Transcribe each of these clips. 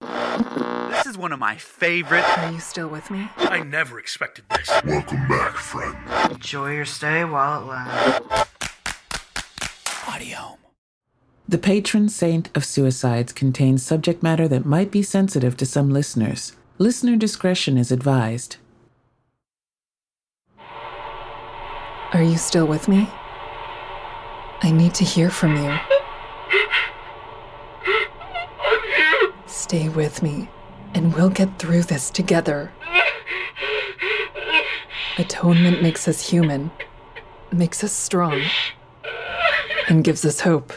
This is one of my favorite. Are you still with me? I never expected this. Welcome back, friend. Enjoy your stay while it lasts. Audio. The patron saint of suicides contains subject matter that might be sensitive to some listeners. Listener discretion is advised. Are you still with me? I need to hear from you. Stay with me, and we'll get through this together. Atonement makes us human, makes us strong, and gives us hope.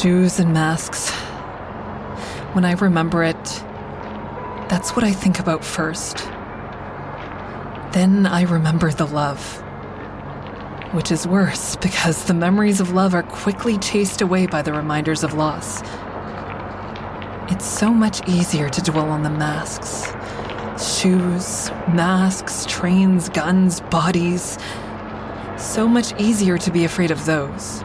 Shoes and masks. When I remember it, that's what I think about first. Then I remember the love. Which is worse because the memories of love are quickly chased away by the reminders of loss. It's so much easier to dwell on the masks shoes, masks, trains, guns, bodies. So much easier to be afraid of those.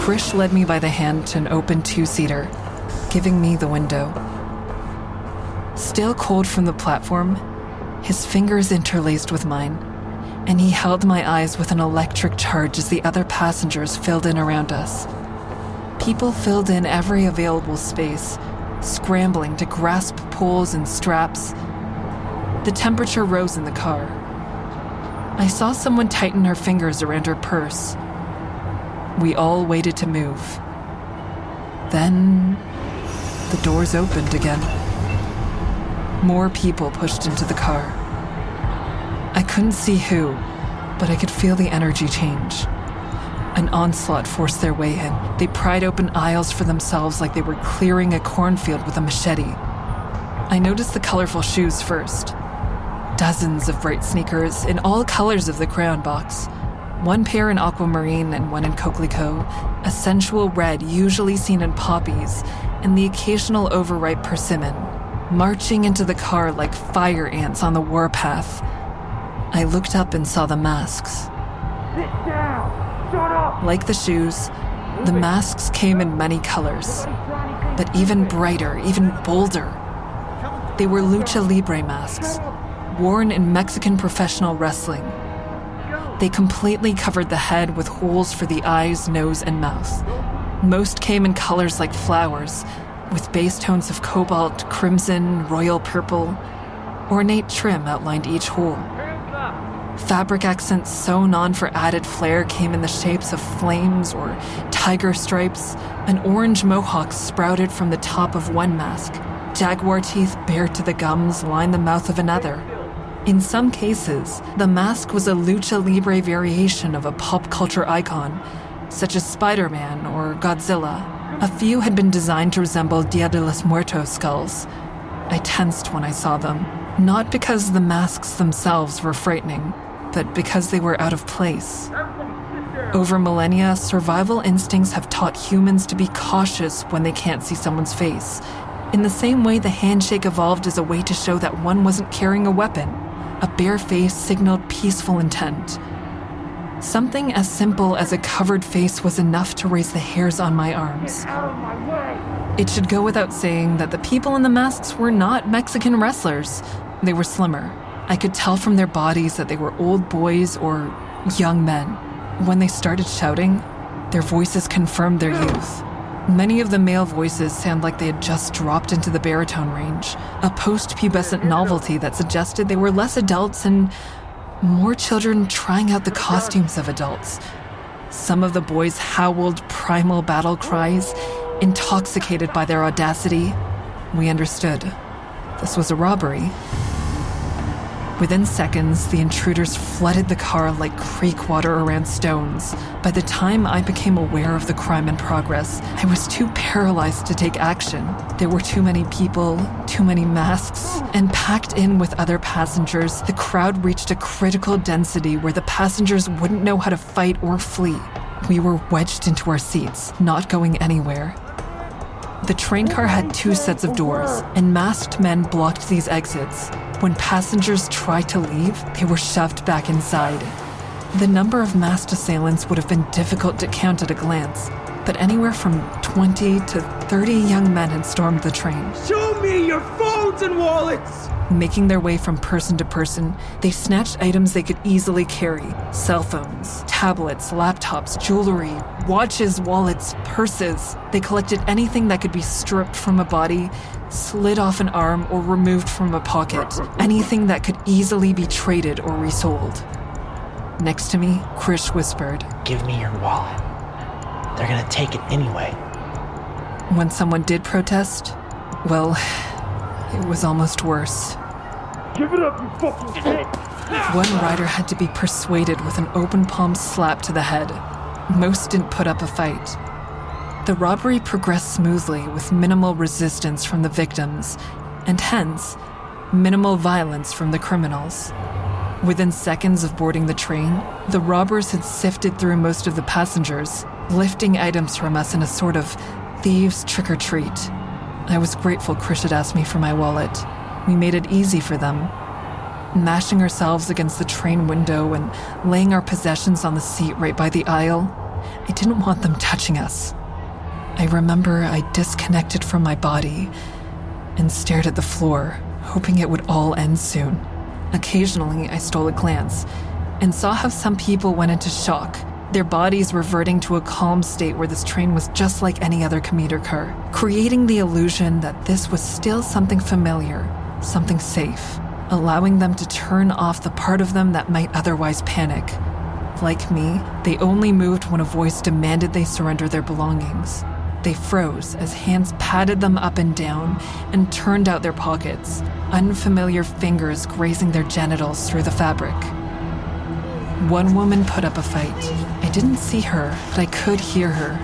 Krish led me by the hand to an open two seater, giving me the window. Still cold from the platform, his fingers interlaced with mine, and he held my eyes with an electric charge as the other passengers filled in around us. People filled in every available space, scrambling to grasp poles and straps. The temperature rose in the car. I saw someone tighten her fingers around her purse. We all waited to move. Then the doors opened again. More people pushed into the car. I couldn't see who, but I could feel the energy change. An onslaught forced their way in. They pried open aisles for themselves like they were clearing a cornfield with a machete. I noticed the colorful shoes first. Dozens of bright sneakers in all colors of the crayon box. One pair in aquamarine and one in coquelicot, a sensual red usually seen in poppies, and the occasional overripe persimmon, marching into the car like fire ants on the warpath. I looked up and saw the masks. Sit down! Shut up! Like the shoes, the masks came in many colors, but even brighter, even bolder. They were lucha libre masks, worn in Mexican professional wrestling. They completely covered the head with holes for the eyes, nose, and mouth. Most came in colors like flowers, with base tones of cobalt, crimson, royal purple. Ornate trim outlined each hole. Fabric accents sewn on for added flair came in the shapes of flames or tiger stripes. An orange mohawk sprouted from the top of one mask. Jaguar teeth bared to the gums lined the mouth of another. In some cases, the mask was a lucha libre variation of a pop culture icon, such as Spider Man or Godzilla. A few had been designed to resemble Dia de los Muertos skulls. I tensed when I saw them, not because the masks themselves were frightening, but because they were out of place. Over millennia, survival instincts have taught humans to be cautious when they can't see someone's face. In the same way, the handshake evolved as a way to show that one wasn't carrying a weapon. A bare face signaled peaceful intent. Something as simple as a covered face was enough to raise the hairs on my arms. It should go without saying that the people in the masks were not Mexican wrestlers. They were slimmer. I could tell from their bodies that they were old boys or young men. When they started shouting, their voices confirmed their youth. Many of the male voices sound like they had just dropped into the baritone range, a post pubescent novelty that suggested they were less adults and more children trying out the costumes of adults. Some of the boys howled primal battle cries, intoxicated by their audacity. We understood. This was a robbery. Within seconds, the intruders flooded the car like creek water around stones. By the time I became aware of the crime in progress, I was too paralyzed to take action. There were too many people, too many masks, and packed in with other passengers, the crowd reached a critical density where the passengers wouldn't know how to fight or flee. We were wedged into our seats, not going anywhere. The train car had two sets of doors, and masked men blocked these exits. When passengers tried to leave, they were shoved back inside. The number of masked assailants would have been difficult to count at a glance, but anywhere from 20 to 30 young men had stormed the train. Show me your phones and wallets! Making their way from person to person, they snatched items they could easily carry cell phones, tablets, laptops, jewelry, watches, wallets, purses. They collected anything that could be stripped from a body, slid off an arm, or removed from a pocket. Anything that could easily be traded or resold. Next to me, Krish whispered, Give me your wallet. They're gonna take it anyway. When someone did protest, well, it was almost worse. Give it up, you fucking shit! One rider had to be persuaded with an open palm slap to the head. Most didn't put up a fight. The robbery progressed smoothly with minimal resistance from the victims, and hence, minimal violence from the criminals. Within seconds of boarding the train, the robbers had sifted through most of the passengers, lifting items from us in a sort of thieves' trick or treat. I was grateful Krish had asked me for my wallet. We made it easy for them. Mashing ourselves against the train window and laying our possessions on the seat right by the aisle, I didn't want them touching us. I remember I disconnected from my body and stared at the floor, hoping it would all end soon. Occasionally, I stole a glance and saw how some people went into shock, their bodies reverting to a calm state where this train was just like any other commuter car, creating the illusion that this was still something familiar, something safe, allowing them to turn off the part of them that might otherwise panic. Like me, they only moved when a voice demanded they surrender their belongings. They froze as hands patted them up and down and turned out their pockets, unfamiliar fingers grazing their genitals through the fabric. One woman put up a fight. I didn't see her, but I could hear her.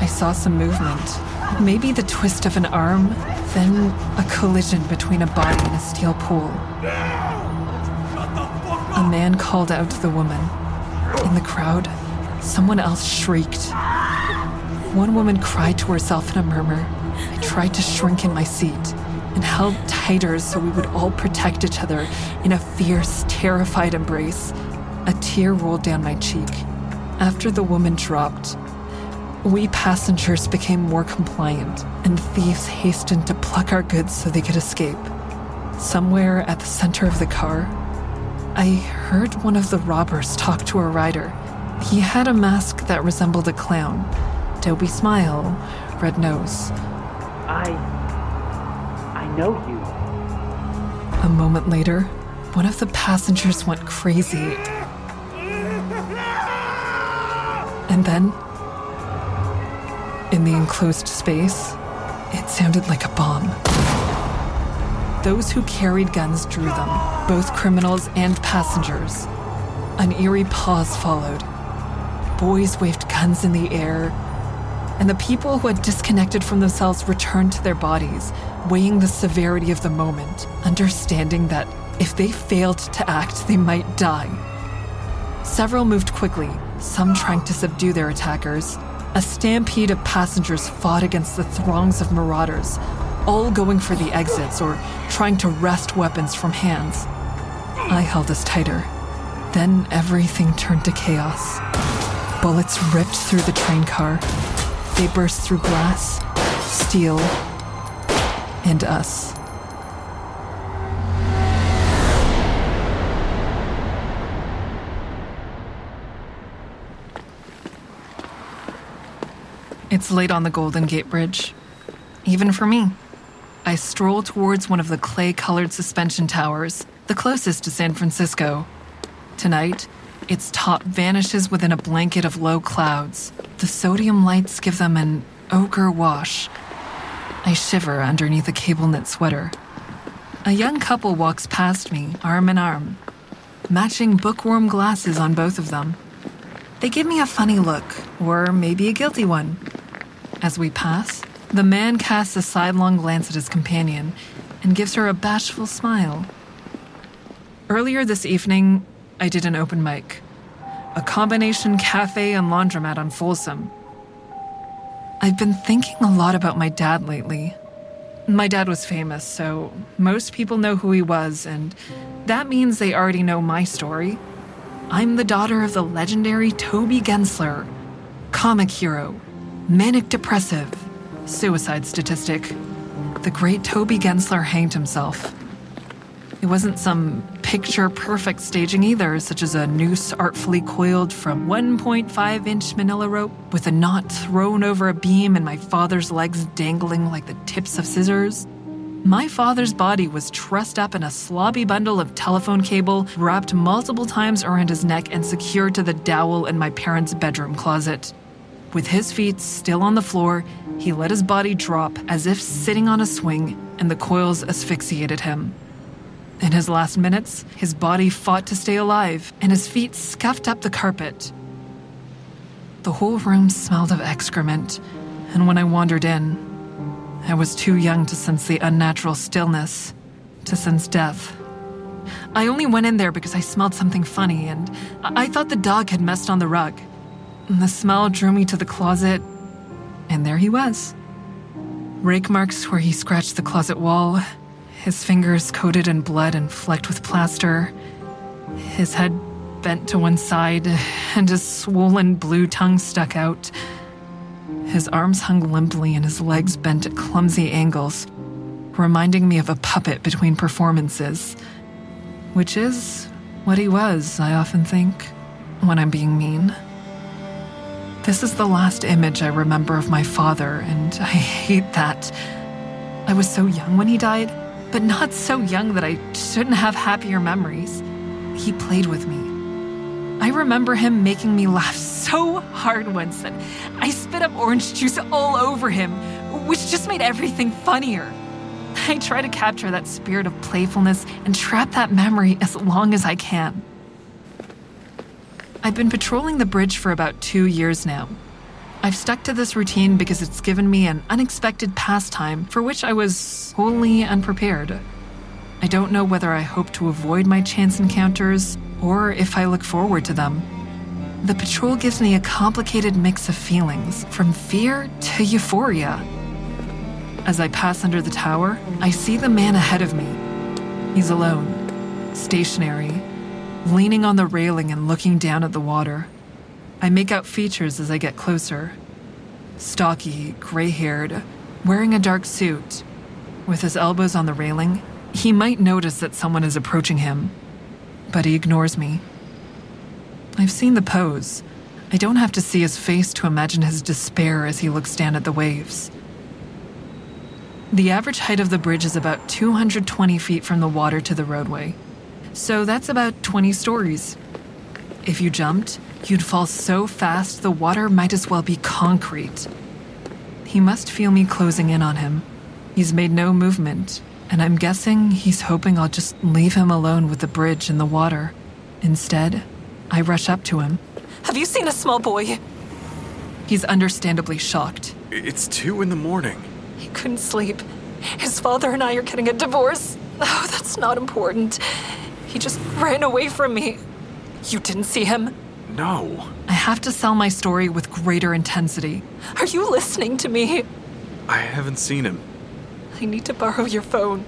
I saw some movement. Maybe the twist of an arm, then a collision between a body and a steel pool. A man called out to the woman. In the crowd, someone else shrieked. One woman cried to herself in a murmur. I tried to shrink in my seat and held tighter so we would all protect each other in a fierce, terrified embrace. A tear rolled down my cheek. After the woman dropped, we passengers became more compliant, and thieves hastened to pluck our goods so they could escape. somewhere at the center of the car, I heard one of the robbers talk to a rider. He had a mask that resembled a clown. Dopey smile, red nose. I. I know you. A moment later, one of the passengers went crazy. And then, in the enclosed space, it sounded like a bomb. Those who carried guns drew them, both criminals and passengers. An eerie pause followed. Boys waved guns in the air, and the people who had disconnected from themselves returned to their bodies, weighing the severity of the moment, understanding that if they failed to act, they might die. Several moved quickly, some trying to subdue their attackers. A stampede of passengers fought against the throngs of marauders, all going for the exits or trying to wrest weapons from hands. I held us tighter. Then everything turned to chaos. Bullets ripped through the train car. They burst through glass, steel, and us. It's late on the Golden Gate Bridge. Even for me. I stroll towards one of the clay colored suspension towers, the closest to San Francisco. Tonight, its top vanishes within a blanket of low clouds. The sodium lights give them an ochre wash. I shiver underneath a cable knit sweater. A young couple walks past me, arm in arm, matching bookworm glasses on both of them. They give me a funny look, or maybe a guilty one. As we pass, the man casts a sidelong glance at his companion and gives her a bashful smile. Earlier this evening, I did an open mic, a combination cafe and laundromat on Folsom. I've been thinking a lot about my dad lately. My dad was famous, so most people know who he was, and that means they already know my story. I'm the daughter of the legendary Toby Gensler, comic hero, manic depressive, suicide statistic. The great Toby Gensler hanged himself. It wasn't some picture perfect staging either, such as a noose artfully coiled from 1.5 inch manila rope with a knot thrown over a beam and my father's legs dangling like the tips of scissors. My father's body was trussed up in a slobby bundle of telephone cable, wrapped multiple times around his neck, and secured to the dowel in my parents' bedroom closet. With his feet still on the floor, he let his body drop as if sitting on a swing, and the coils asphyxiated him. In his last minutes, his body fought to stay alive, and his feet scuffed up the carpet. The whole room smelled of excrement, and when I wandered in, I was too young to sense the unnatural stillness, to sense death. I only went in there because I smelled something funny, and I thought the dog had messed on the rug. And the smell drew me to the closet, and there he was. Rake marks where he scratched the closet wall, his fingers coated in blood and flecked with plaster, his head bent to one side, and his swollen blue tongue stuck out. His arms hung limply and his legs bent at clumsy angles, reminding me of a puppet between performances. Which is what he was, I often think, when I'm being mean. This is the last image I remember of my father, and I hate that. I was so young when he died, but not so young that I shouldn't have happier memories. He played with me. I remember him making me laugh so hard once that I spit up orange juice all over him, which just made everything funnier. I try to capture that spirit of playfulness and trap that memory as long as I can. I've been patrolling the bridge for about two years now. I've stuck to this routine because it's given me an unexpected pastime for which I was wholly unprepared. I don't know whether I hope to avoid my chance encounters or if I look forward to them. The patrol gives me a complicated mix of feelings, from fear to euphoria. As I pass under the tower, I see the man ahead of me. He's alone, stationary, leaning on the railing and looking down at the water. I make out features as I get closer. Stocky, gray haired, wearing a dark suit. With his elbows on the railing, He might notice that someone is approaching him, but he ignores me. I've seen the pose. I don't have to see his face to imagine his despair as he looks down at the waves. The average height of the bridge is about 220 feet from the water to the roadway. So that's about 20 stories. If you jumped, you'd fall so fast the water might as well be concrete. He must feel me closing in on him. He's made no movement, and I'm guessing he's hoping I'll just leave him alone with the bridge and the water. Instead, I rush up to him. Have you seen a small boy? He's understandably shocked. It's two in the morning. He couldn't sleep. His father and I are getting a divorce. Oh, that's not important. He just ran away from me. You didn't see him? No. I have to sell my story with greater intensity. Are you listening to me? I haven't seen him. I need to borrow your phone.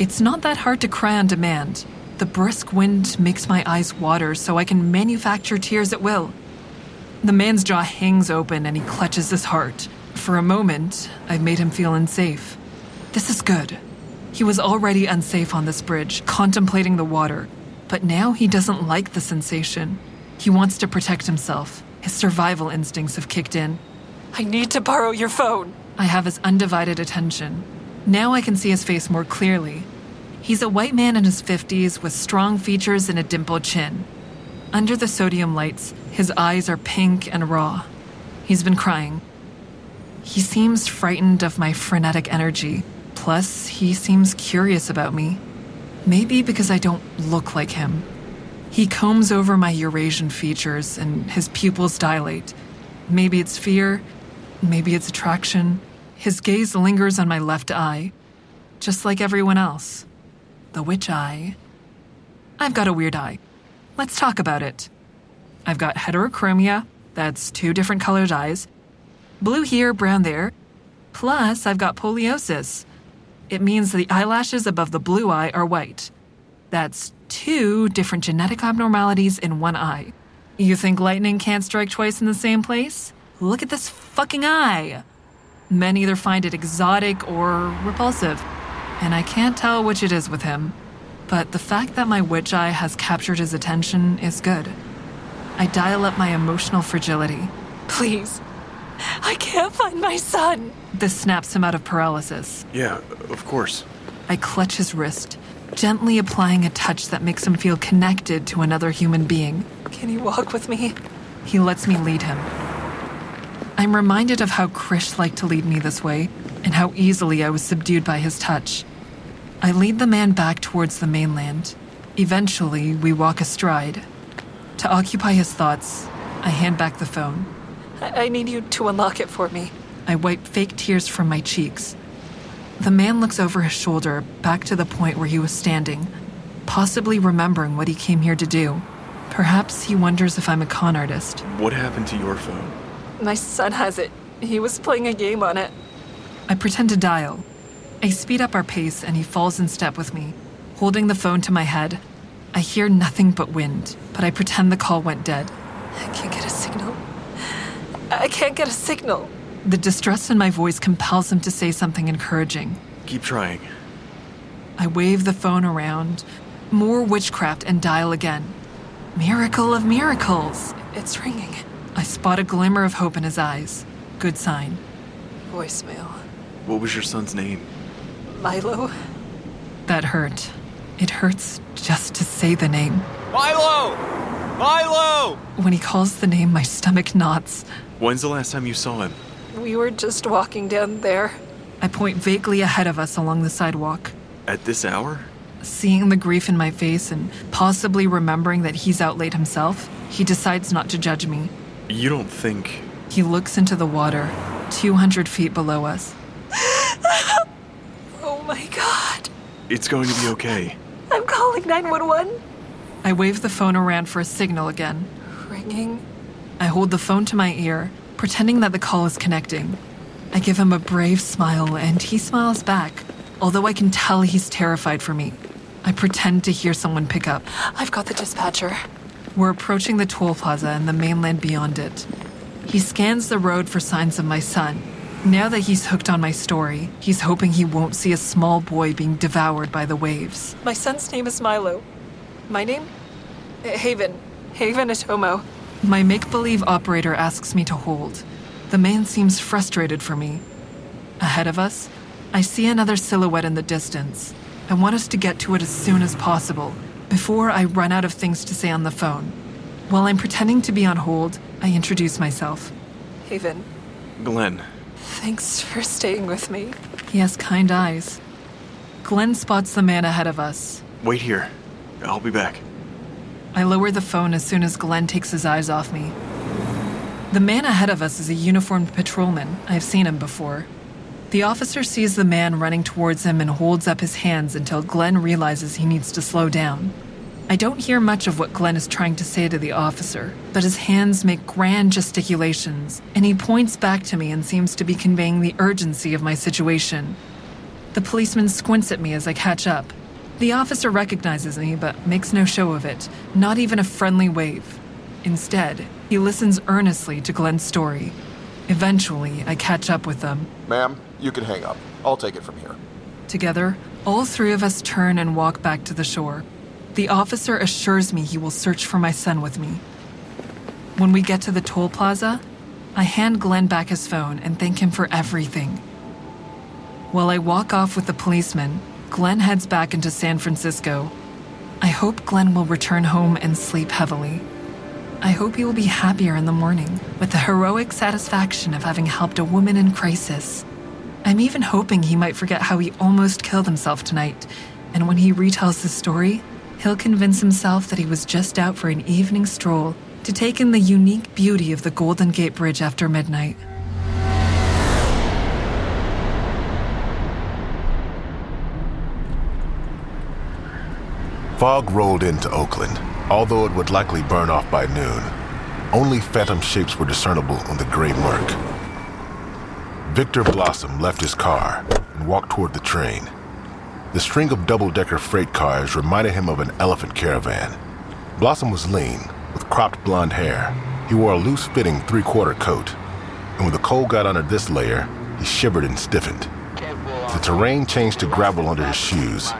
It's not that hard to cry on demand. The brisk wind makes my eyes water so I can manufacture tears at will. The man's jaw hangs open and he clutches his heart. For a moment, I've made him feel unsafe. This is good. He was already unsafe on this bridge, contemplating the water, but now he doesn't like the sensation. He wants to protect himself. His survival instincts have kicked in. I need to borrow your phone. I have his undivided attention. Now I can see his face more clearly. He's a white man in his 50s with strong features and a dimpled chin. Under the sodium lights, his eyes are pink and raw. He's been crying. He seems frightened of my frenetic energy. Plus, he seems curious about me. Maybe because I don't look like him. He combs over my Eurasian features and his pupils dilate. Maybe it's fear, maybe it's attraction. His gaze lingers on my left eye, just like everyone else. The witch eye. I've got a weird eye. Let's talk about it. I've got heterochromia, that's two different colored eyes, blue here, brown there. Plus, I've got poliosis. It means the eyelashes above the blue eye are white. That's two different genetic abnormalities in one eye. You think lightning can't strike twice in the same place? Look at this fucking eye. Men either find it exotic or repulsive, and I can't tell which it is with him. But the fact that my witch eye has captured his attention is good. I dial up my emotional fragility. Please, I can't find my son. This snaps him out of paralysis. Yeah, of course. I clutch his wrist, gently applying a touch that makes him feel connected to another human being. Can you walk with me? He lets me lead him. I'm reminded of how Krish liked to lead me this way, and how easily I was subdued by his touch. I lead the man back towards the mainland. Eventually, we walk astride. To occupy his thoughts, I hand back the phone. I, I need you to unlock it for me. I wipe fake tears from my cheeks. The man looks over his shoulder, back to the point where he was standing, possibly remembering what he came here to do. Perhaps he wonders if I'm a con artist. What happened to your phone? My son has it. He was playing a game on it. I pretend to dial. I speed up our pace and he falls in step with me, holding the phone to my head. I hear nothing but wind, but I pretend the call went dead. I can't get a signal. I can't get a signal. The distress in my voice compels him to say something encouraging. Keep trying. I wave the phone around, more witchcraft, and dial again. Miracle of miracles! It's ringing. I spot a glimmer of hope in his eyes. Good sign. Voicemail. What was your son's name? Milo? That hurt. It hurts just to say the name. Milo! Milo! When he calls the name, my stomach knots. When's the last time you saw him? We were just walking down there. I point vaguely ahead of us along the sidewalk. At this hour? Seeing the grief in my face and possibly remembering that he's out late himself, he decides not to judge me. You don't think. He looks into the water, 200 feet below us. oh my god. It's going to be okay. I'm calling 911. I wave the phone around for a signal again. Ringing. I hold the phone to my ear, pretending that the call is connecting. I give him a brave smile, and he smiles back, although I can tell he's terrified for me. I pretend to hear someone pick up. I've got the dispatcher. We're approaching the toll plaza and the mainland beyond it. He scans the road for signs of my son. Now that he's hooked on my story, he's hoping he won't see a small boy being devoured by the waves. My son's name is Milo. My name? Haven. Haven Otomo. My make believe operator asks me to hold. The man seems frustrated for me. Ahead of us, I see another silhouette in the distance. I want us to get to it as soon as possible, before I run out of things to say on the phone. While I'm pretending to be on hold, I introduce myself. Haven, Glenn, thanks for staying with me. He has kind eyes. Glenn spots the man ahead of us. wait here. I'll be back. I lower the phone as soon as Glenn takes his eyes off me. The man ahead of us is a uniformed patrolman. I've seen him before. The officer sees the man running towards him and holds up his hands until Glenn realizes he needs to slow down. I don't hear much of what Glenn is trying to say to the officer, but his hands make grand gesticulations, and he points back to me and seems to be conveying the urgency of my situation. The policeman squints at me as I catch up. The officer recognizes me, but makes no show of it, not even a friendly wave. Instead, he listens earnestly to Glenn's story. Eventually, I catch up with them. Ma'am, you can hang up. I'll take it from here. Together, all three of us turn and walk back to the shore. The officer assures me he will search for my son with me. When we get to the toll plaza, I hand Glenn back his phone and thank him for everything. While I walk off with the policeman, Glenn heads back into San Francisco. I hope Glenn will return home and sleep heavily. I hope he will be happier in the morning with the heroic satisfaction of having helped a woman in crisis. I'm even hoping he might forget how he almost killed himself tonight, and when he retells the story, he'll convince himself that he was just out for an evening stroll to take in the unique beauty of the Golden Gate Bridge after midnight. Fog rolled into Oakland, although it would likely burn off by noon. Only phantom shapes were discernible on the gray murk. Victor Blossem left his car and walked toward the train. The string of double decker freight cars reminded him of an elephant caravan. Blossem was lean, with cropped blonde hair. He wore a loose fitting three quarter coat, and when the cold got under this layer, he shivered and stiffened. The terrain changed to gravel under his shoes,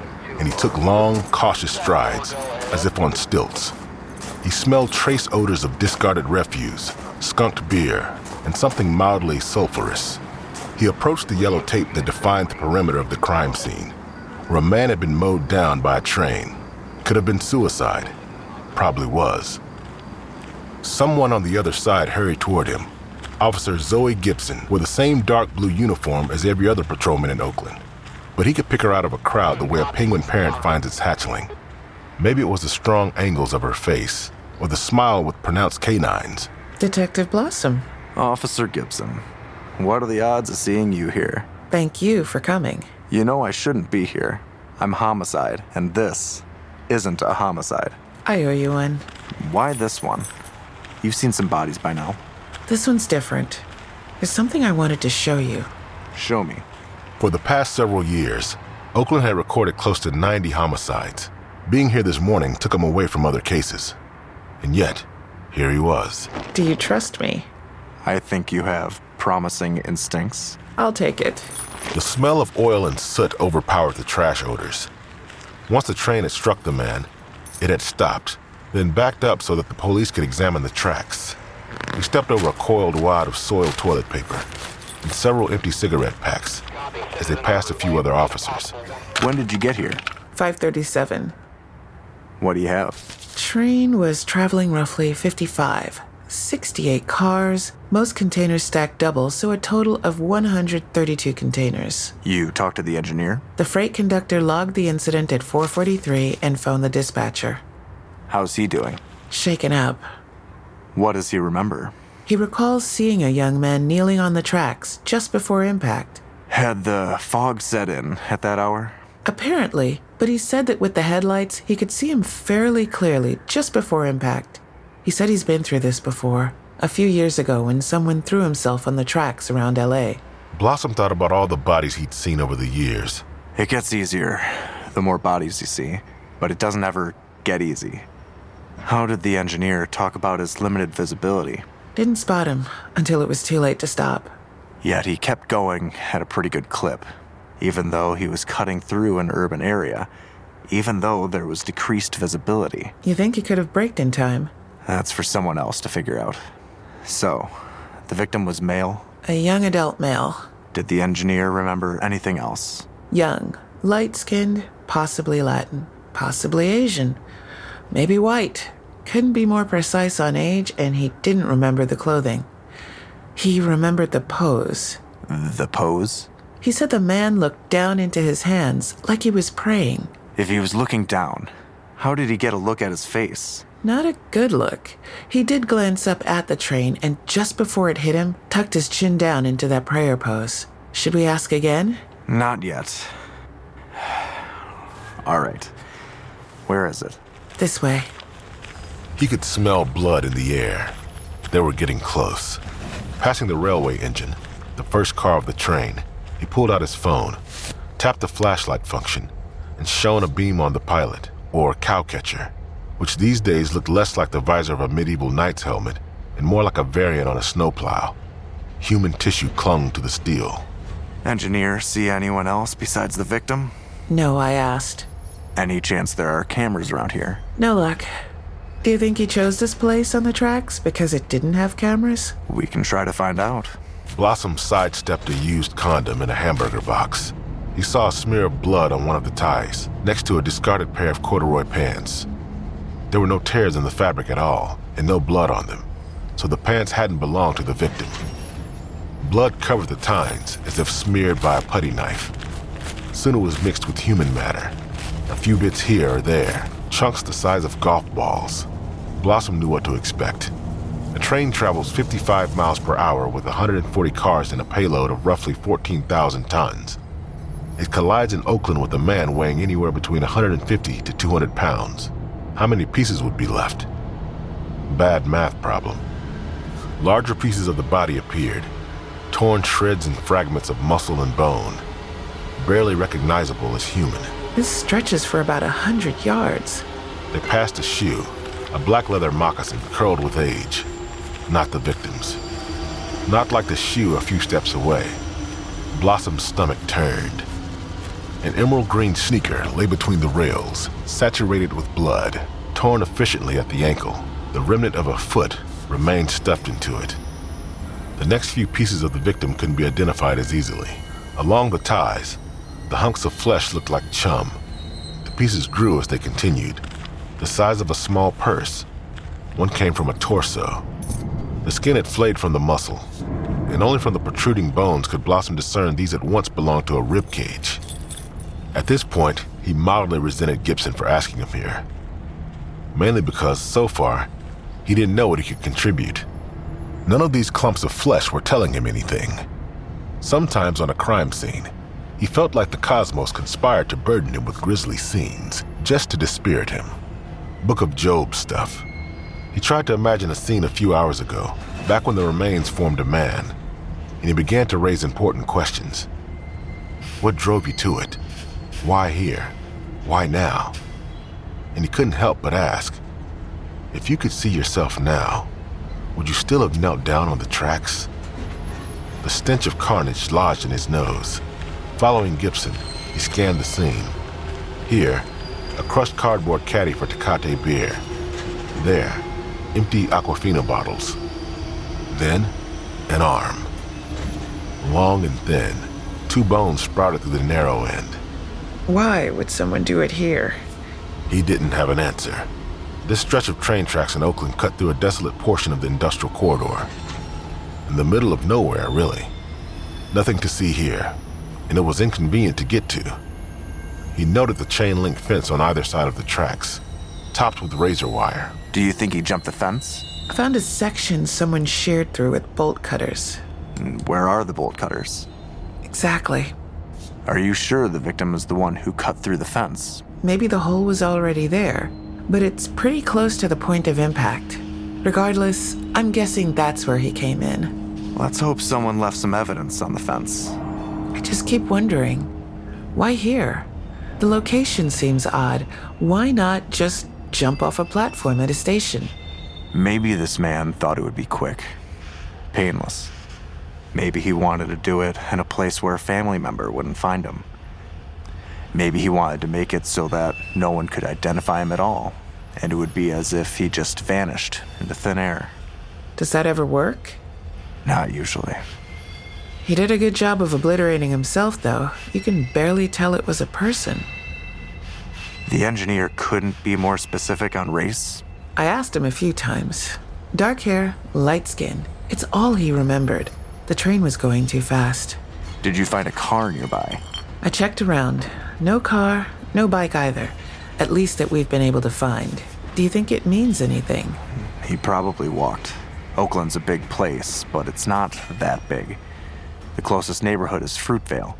and he took long, cautious strides, as if on stilts. He smelled trace odors of discarded refuse, skunked beer, and something mildly sulfurous. He approached the yellow tape that defined the perimeter of the crime scene, where a man had been mowed down by a train. Could have been suicide. Probably was. Someone on the other side hurried toward him. Officer Zoe Gibson wore the same dark blue uniform as every other patrolman in Oakland, but he could pick her out of a crowd the way a penguin parent finds its hatchling. Maybe it was the strong angles of her face, or the smile with pronounced canines. Detective Blossem, Officer Gibson, what are the odds of seeing you here? thank you for coming. You know I shouldn't be here. I'm homicide, and this isn't a homicide. I owe you one. Why this one? You've seen some bodies by now. This one's different. There's something I wanted to show you. Show me. For the past several years, Oakland had recorded close to 90 homicides. Being here this morning took him away from other cases. And yet, here he was. Do you trust me? I think you have promising instincts. I'll take it. The smell of oil and soot overpowered the trash odors. Once the train had struck the man, it had stopped, then backed up so that the police could examine the tracks. We stepped over a coiled wad of soiled toilet paper and several empty cigarette packs as they passed a few other officers. When did you get here? 537. What do you have? Train was traveling roughly 55. 68 cars, most containers stacked double, so a total of 132 containers. You talked to the engineer? The freight conductor logged the incident at 443 and phoned the dispatcher. How's he doing? Shaken up. What does he remember? He recalls seeing a young man kneeling on the tracks just before impact. Had the fog set in at that hour? Apparently, but he said that with the headlights, he could see him fairly clearly just before impact. He said he's been through this before, a few years ago when someone threw himself on the tracks around LA. Blossem thought about all the bodies he'd seen over the years. It gets easier the more bodies you see, but it doesn't ever get easy. How did the engineer talk about his limited visibility? Didn't spot him until it was too late to stop. Yet he kept going at a pretty good clip, even though he was cutting through an urban area, even though there was decreased visibility. You think he could have braked in time? That's for someone else to figure out. So, the victim was male? A young adult male. Did the engineer remember anything else? Young, light skinned, possibly Latin, possibly Asian, maybe white. Couldn't be more precise on age, and he didn't remember the clothing. He remembered the pose. The pose? He said the man looked down into his hands like he was praying. If he was looking down, how did he get a look at his face? Not a good look. He did glance up at the train, and just before it hit him, tucked his chin down into that prayer pose. Should we ask again? Not yet. All right. Where is it? This way. He could smell blood in the air. They were getting close. Passing the railway engine, the first car of the train, he pulled out his phone, tapped the flashlight function, and shone a beam on the pilot, or cowcatcher, which these days looked less like the visor of a medieval knight's helmet and more like a variant on a snowplow. Human tissue clung to the steel. Engineer, see anyone else besides the victim? No, I asked. Any chance there are cameras around here? No luck. Do you think he chose this place on the tracks because it didn't have cameras? We can try to find out. Blossem sidestepped a used condom in a hamburger box. He saw a smear of blood on one of the ties, next to a discarded pair of corduroy pants. There were no tears in the fabric at all, and no blood on them, so the pants hadn't belonged to the victim. Blood covered the tines as if smeared by a putty knife. Soon it was mixed with human matter, a few bits here or there, chunks the size of golf balls. Blossem knew what to expect. A train travels 55 miles per hour with 140 cars and a payload of roughly 14,000 tons. It collides in Oakland with a man weighing anywhere between 150 to 200 pounds. How many pieces would be left? Bad math problem. Larger pieces of the body appeared, torn shreds and fragments of muscle and bone, barely recognizable as human. This stretches for about a hundred yards. They passed a shoe, a black leather moccasin curled with age. Not the victim's. Not like the shoe a few steps away. Blossem's stomach turned. An emerald green sneaker lay between the rails, saturated with blood, torn efficiently at the ankle. The remnant of a foot remained stuffed into it. The next few pieces of the victim couldn't be identified as easily. Along the ties, the hunks of flesh looked like chum. The pieces grew as they continued, the size of a small purse. One came from a torso. The skin had flayed from the muscle, and only from the protruding bones could Blossem discern these at once belonged to a rib cage. At this point, he mildly resented Gibson for asking him here. Mainly because, so far, he didn't know what he could contribute. None of these clumps of flesh were telling him anything. Sometimes on a crime scene, he felt like the cosmos conspired to burden him with grisly scenes, just to dispirit him. Book of Job stuff. He tried to imagine a scene a few hours ago, back when the remains formed a man, and he began to raise important questions. What drove you to it? Why here? Why now? And he couldn't help but ask if you could see yourself now, would you still have knelt down on the tracks? The stench of carnage lodged in his nose. Following Gibson, he scanned the scene. Here, a crushed cardboard caddy for Tecate beer. There, empty Aquafina bottles. Then, an arm. Long and thin, two bones sprouted through the narrow end. Why would someone do it here? He didn't have an answer. This stretch of train tracks in Oakland cut through a desolate portion of the industrial corridor. In the middle of nowhere, really. Nothing to see here, and it was inconvenient to get to. He noted the chain link fence on either side of the tracks, topped with razor wire. Do you think he jumped the fence? I found a section someone sheared through with bolt cutters. Where are the bolt cutters? Exactly. Are you sure the victim is the one who cut through the fence? Maybe the hole was already there, but it's pretty close to the point of impact. Regardless, I'm guessing that's where he came in. Let's hope someone left some evidence on the fence. I just keep wondering why here? The location seems odd. Why not just jump off a platform at a station? Maybe this man thought it would be quick, painless. Maybe he wanted to do it in a place where a family member wouldn't find him. Maybe he wanted to make it so that no one could identify him at all, and it would be as if he just vanished into thin air. Does that ever work? Not usually. He did a good job of obliterating himself, though. You can barely tell it was a person. The engineer couldn't be more specific on race? I asked him a few times. Dark hair, light skin. It's all he remembered. The train was going too fast. Did you find a car nearby? I checked around. No car, no bike either. At least that we've been able to find. Do you think it means anything? He probably walked. Oakland's a big place, but it's not that big. The closest neighborhood is Fruitvale.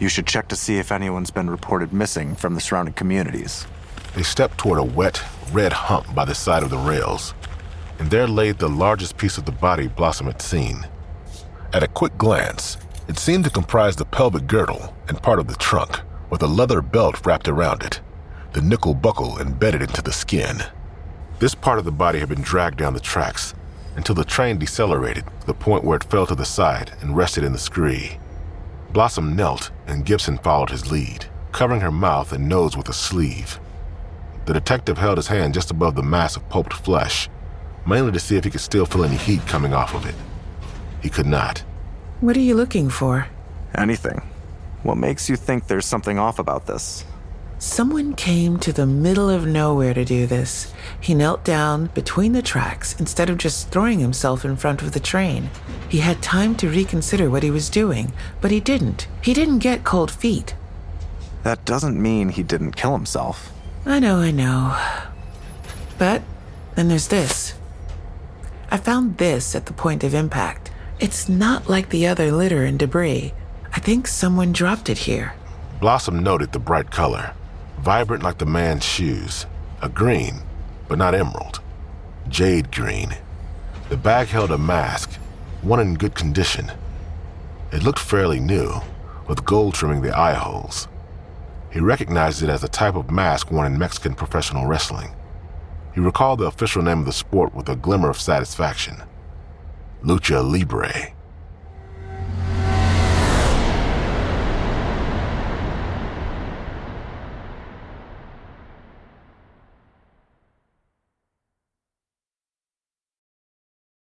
You should check to see if anyone's been reported missing from the surrounding communities. They stepped toward a wet, red hump by the side of the rails, and there lay the largest piece of the body Blossem had seen. At a quick glance, it seemed to comprise the pelvic girdle and part of the trunk, with a leather belt wrapped around it, the nickel buckle embedded into the skin. This part of the body had been dragged down the tracks until the train decelerated to the point where it fell to the side and rested in the scree. Blossem knelt and Gibson followed his lead, covering her mouth and nose with a sleeve. The detective held his hand just above the mass of pulped flesh, mainly to see if he could still feel any heat coming off of it. He could not. What are you looking for? Anything. What makes you think there's something off about this? Someone came to the middle of nowhere to do this. He knelt down between the tracks instead of just throwing himself in front of the train. He had time to reconsider what he was doing, but he didn't. He didn't get cold feet. That doesn't mean he didn't kill himself. I know, I know. But then there's this. I found this at the point of impact. It's not like the other litter and debris. I think someone dropped it here. Blossem noted the bright color, vibrant like the man's shoes, a green, but not emerald, jade green. The bag held a mask, one in good condition. It looked fairly new, with gold trimming the eye holes. He recognized it as a type of mask worn in Mexican professional wrestling. He recalled the official name of the sport with a glimmer of satisfaction Lucha Libre.